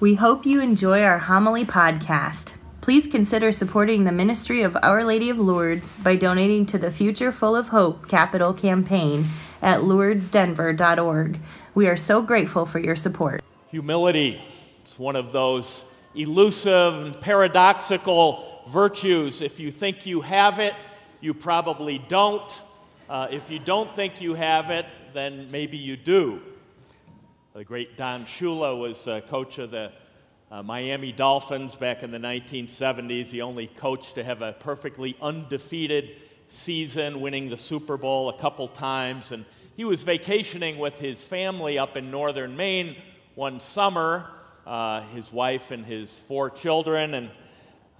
We hope you enjoy our homily podcast. Please consider supporting the ministry of Our Lady of Lourdes by donating to the Future Full of Hope capital campaign at lourdesdenver.org. We are so grateful for your support. Humility. It's one of those elusive and paradoxical virtues. If you think you have it, you probably don't. Uh, if you don't think you have it, then maybe you do. The great Don Shula was uh, coach of the uh, Miami Dolphins back in the 1970s. The only coach to have a perfectly undefeated season, winning the Super Bowl a couple times. And he was vacationing with his family up in northern Maine one summer, uh, his wife and his four children. And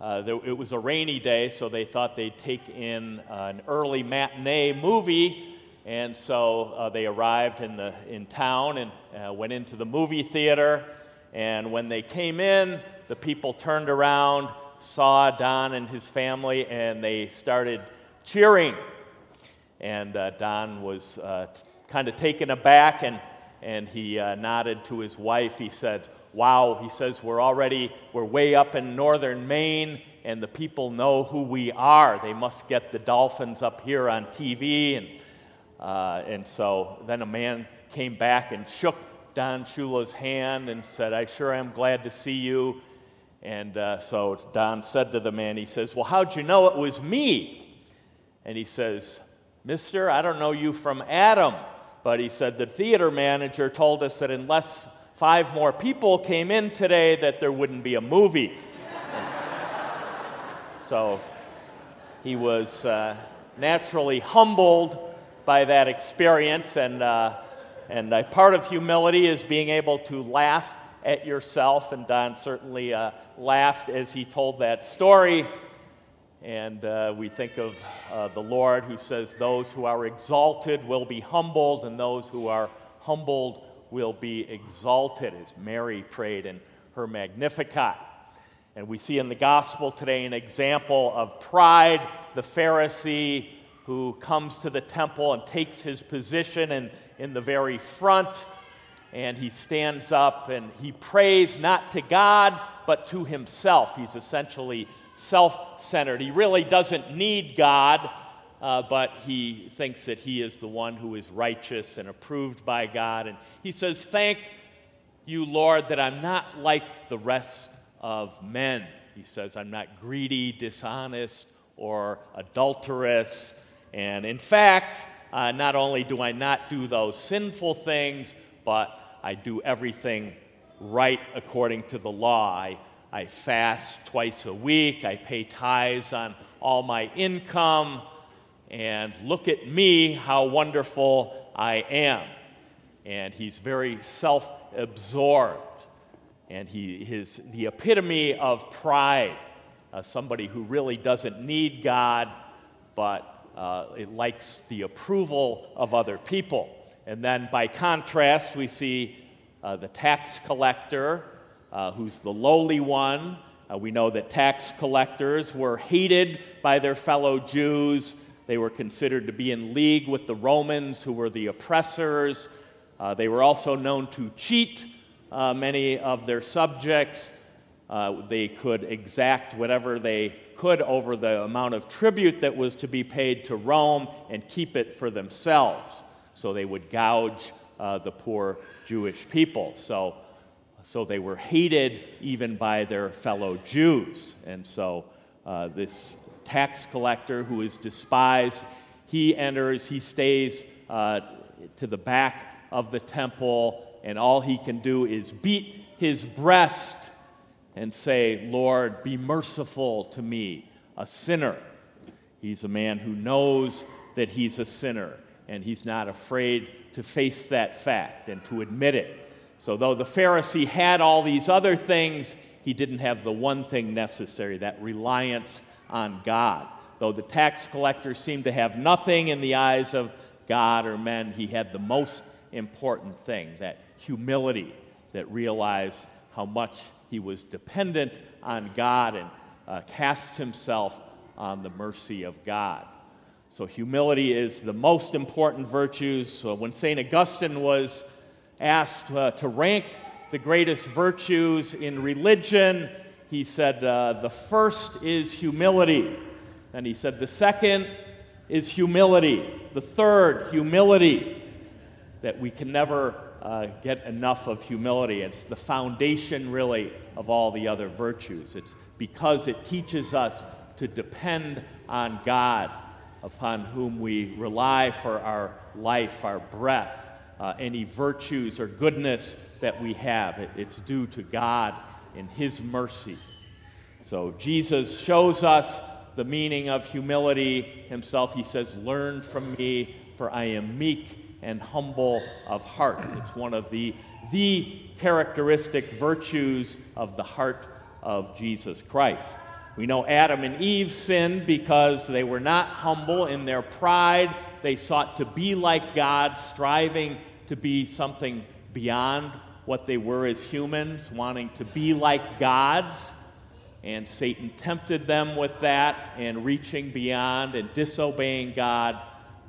uh, there, it was a rainy day, so they thought they'd take in an early matinee movie and so uh, they arrived in, the, in town and uh, went into the movie theater. And when they came in, the people turned around, saw Don and his family, and they started cheering. And uh, Don was uh, kind of taken aback, and, and he uh, nodded to his wife. He said, Wow, he says, we're already, we're way up in northern Maine, and the people know who we are. They must get the Dolphins up here on TV. And uh, and so then a man came back and shook Don Shula's hand and said, I sure am glad to see you. And uh, so Don said to the man, he says, Well, how'd you know it was me? And he says, Mister, I don't know you from Adam. But he said, The theater manager told us that unless five more people came in today, that there wouldn't be a movie. so he was uh, naturally humbled by that experience. And, uh, and uh, part of humility is being able to laugh at yourself. And Don certainly uh, laughed as he told that story. And uh, we think of uh, the Lord who says, Those who are exalted will be humbled, and those who are humbled will be exalted, as Mary prayed in her Magnificat. And we see in the gospel today an example of pride. The Pharisee who comes to the temple and takes his position in, in the very front. And he stands up and he prays not to God, but to himself. He's essentially self centered. He really doesn't need God, uh, but he thinks that he is the one who is righteous and approved by God. And he says, Thank you, Lord, that I'm not like the rest of men. He says, I'm not greedy, dishonest, or adulterous. And in fact, uh, not only do I not do those sinful things, but I do everything right according to the law. I, I fast twice a week, I pay tithes on all my income, and look at me, how wonderful I am. And he's very self absorbed, and he is the epitome of pride, uh, somebody who really doesn't need God, but it likes the approval of other people. And then by contrast, we see uh, the tax collector, uh, who's the lowly one. Uh, we know that tax collectors were hated by their fellow Jews. They were considered to be in league with the Romans, who were the oppressors. Uh, they were also known to cheat uh, many of their subjects. they could exact whatever they could over the amount of tribute that was to be paid to Rome and keep it for themselves. So they would gouge uh, the poor Jewish people. So, so they were hated even by their fellow Jews. And so uh, this tax collector who is despised, he enters, he stays uh, to the back of the temple, and all he can do is beat his breast and say, Lord, be merciful to me, a sinner. He's a man who knows that he's a sinner, and he's not afraid to face that fact and to admit it. So, though the Pharisee had all these other things, he didn't have the one thing necessary that reliance on God. Though the tax collector seemed to have nothing in the eyes of God or men, he had the most important thing that humility that realized how much he was dependent on God and uh, cast himself on the mercy of God. So, humility is the most important virtues. So when St. Augustine was asked uh, to rank the greatest virtues in religion, he said uh, the first is humility. And he said the second is humility. The third, humility. That we can never uh, get enough of humility. It's the foundation, really, of all the other virtues. It's because it teaches us to depend on God, upon whom we rely for our life, our breath, uh, any virtues or goodness that we have. It, it's due to God in His mercy. So Jesus shows us the meaning of humility himself. He says, Learn from me, for I am meek and humble of heart. It's one of the, the characteristic virtues of the heart of Jesus Christ. We know Adam and Eve sinned because they were not humble in their pride. They sought to be like God, striving to be something beyond what they were as humans, wanting to be like gods. And Satan tempted them with that, and reaching beyond and disobeying God,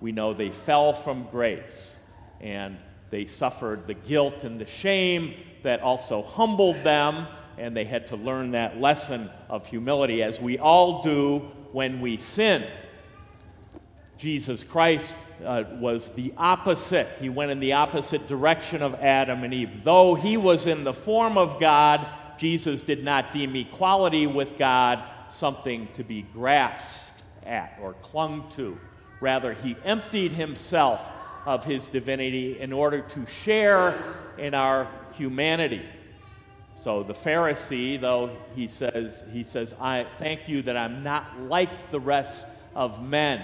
we know they fell from grace. And they suffered the guilt and the shame that also humbled them, and they had to learn that lesson of humility, as we all do when we sin. Jesus Christ uh, was the opposite. He went in the opposite direction of Adam and Eve. Though he was in the form of God, Jesus did not deem equality with God something to be grasped at or clung to. Rather, he emptied himself of his divinity in order to share in our humanity. So the Pharisee, though he says, he says, I thank you that I'm not like the rest of men.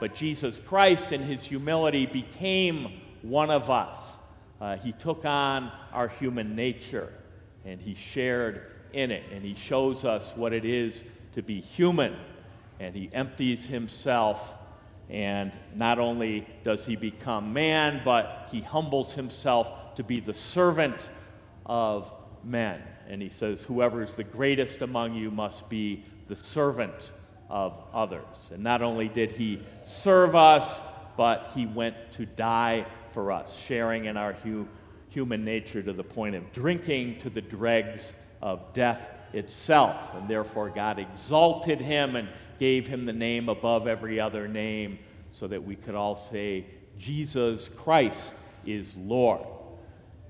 But Jesus Christ, in his humility, became one of us. Uh, he took on our human nature and he shared in it. And he shows us what it is to be human. And he empties himself. And not only does he become man, but he humbles himself to be the servant of men. And he says, Whoever is the greatest among you must be the servant of others. And not only did he serve us, but he went to die for us, sharing in our hu- human nature to the point of drinking to the dregs of death itself. And therefore, God exalted him and gave him the name above every other name so that we could all say, Jesus Christ is Lord.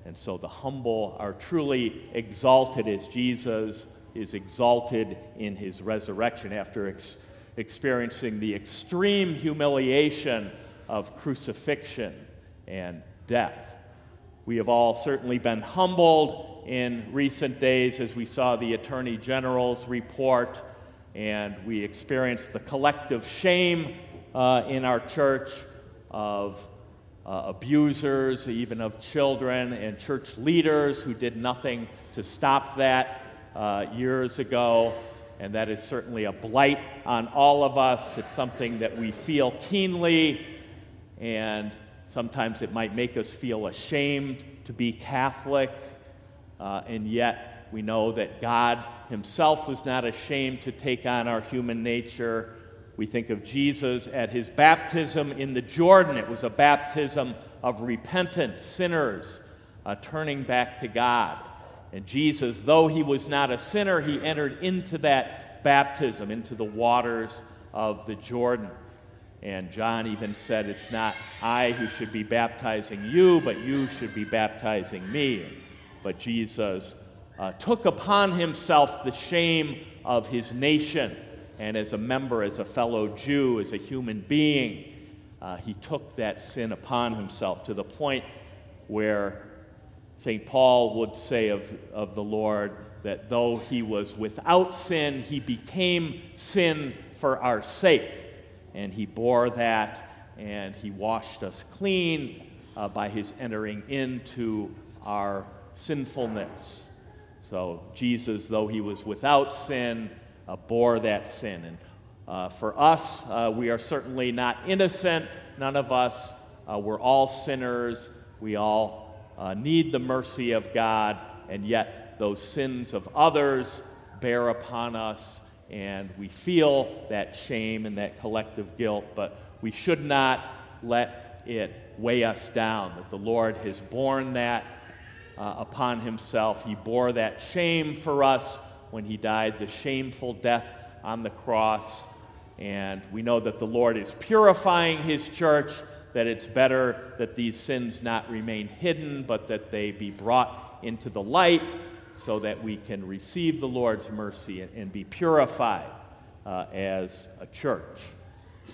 And so the humble are truly exalted as Jesus is exalted in his resurrection after ex- experiencing the extreme humiliation of crucifixion and death. We have all certainly been humbled in recent days as we saw the Attorney General's report and we experienced the collective shame uh, in our church of uh, abusers, even of children, and church leaders who did nothing to stop that uh, years ago, and that is certainly a blight on all of us. It's something that we feel keenly, and sometimes it might make us feel ashamed to be Catholic, uh, and yet we know that God Himself was not ashamed to take on our human nature. We think of Jesus at his baptism in the Jordan. It was a baptism of repentant sinners uh, turning back to God. And Jesus, though he was not a sinner, he entered into that baptism, into the waters of the Jordan. And John even said, It's not I who should be baptizing you, but you should be baptizing me. But Jesus uh, took upon himself the shame of his nation. And as a member, as a fellow Jew, as a human being, uh, he took that sin upon himself to the point where St. Paul would say of, of the Lord that though he was without sin, he became sin for our sake. And he bore that and he washed us clean uh, by his entering into our sinfulness. So, Jesus, though he was without sin, uh, bore that sin. And uh, for us, uh, we are certainly not innocent. None of us, uh, we're all sinners. We all uh, need the mercy of God, and yet those sins of others bear upon us, and we feel that shame and that collective guilt, but we should not let it weigh us down, that the Lord has borne that uh, upon himself. He bore that shame for us when he died, the shameful death on the cross. And we know that the Lord is purifying his church, that it's better that these sins not remain hidden, but that they be brought into the light so that we can receive the Lord's mercy and, and be purified uh, as a church.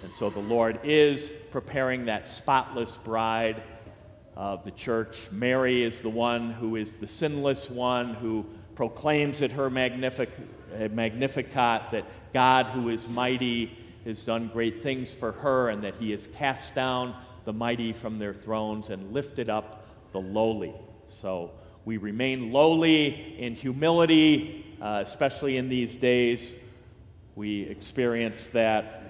And so the Lord is preparing that spotless bride of the church. Mary is the one who is the sinless one who proclaims at her magnific- Magnificat that God, who is mighty, has done great things for her and that he has cast down the mighty from their thrones and lifted up the lowly. So we remain lowly in humility, uh, especially in these days. We experience that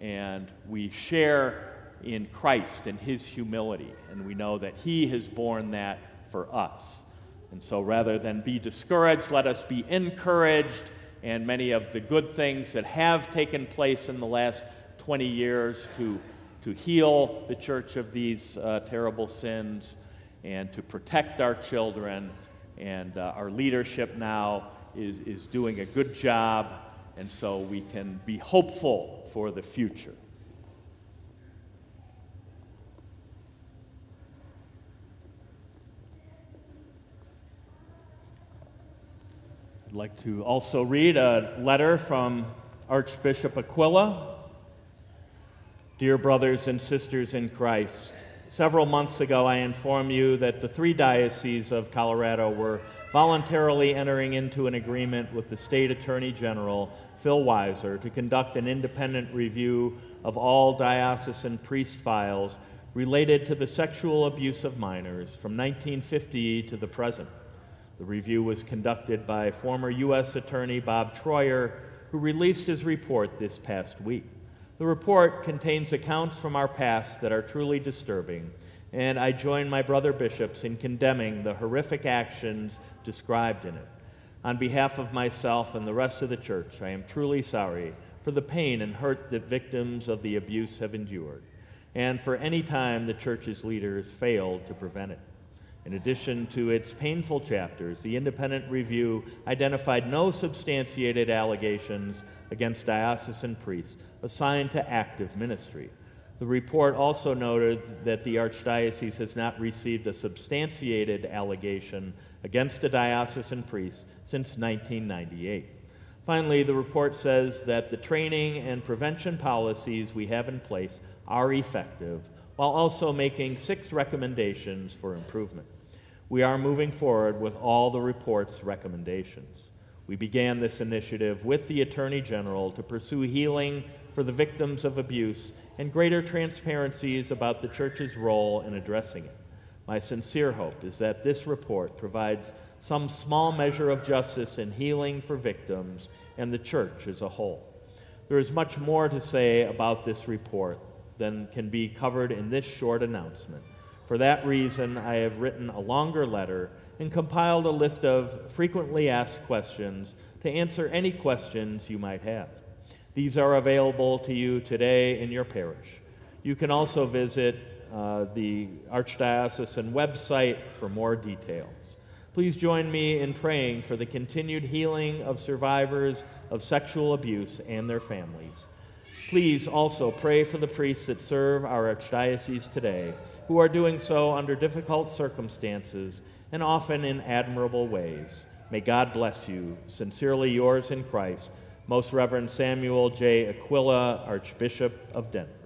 and we share in Christ and his humility. And we know that he has borne that for us. And so rather than be discouraged, let us be encouraged. And many of the good things that have taken place in the last 20 years to, to heal the church of these uh, terrible sins and to protect our children. And uh, our leadership now is, is doing a good job. And so we can be hopeful for the future. Like to also read a letter from Archbishop Aquila. Dear brothers and sisters in Christ, several months ago I informed you that the three dioceses of Colorado were voluntarily entering into an agreement with the State Attorney General, Phil Weiser, to conduct an independent review of all diocesan priest files related to the sexual abuse of minors from 1950 to the present. The review was conducted by former U.S. Attorney Bob Troyer, who released his report this past week. The report contains accounts from our past that are truly disturbing, and I join my brother bishops in condemning the horrific actions described in it. On behalf of myself and the rest of the church, I am truly sorry for the pain and hurt that victims of the abuse have endured, and for any time the church's leaders failed to prevent it. In addition to its painful chapters, the independent review identified no substantiated allegations against diocesan priests assigned to active ministry. The report also noted that the Archdiocese has not received a substantiated allegation against a diocesan priest since 1998. Finally, the report says that the training and prevention policies we have in place are effective while also making six recommendations for improvement. We are moving forward with all the report's recommendations. We began this initiative with the Attorney General to pursue healing for the victims of abuse and greater transparencies about the Church's role in addressing it. My sincere hope is that this report provides some small measure of justice and healing for victims and the Church as a whole. There is much more to say about this report than can be covered in this short announcement. For that reason, I have written a longer letter and compiled a list of frequently asked questions to answer any questions you might have. These are available to you today in your parish. You can also visit uh, the Archdiocesan website for more details. Please join me in praying for the continued healing of survivors of sexual abuse and their families. Please also pray for the priests that serve our archdiocese today, who are doing so under difficult circumstances and often in admirable ways. May God bless you. Sincerely yours in Christ, Most Reverend Samuel J. Aquila, Archbishop of Denver.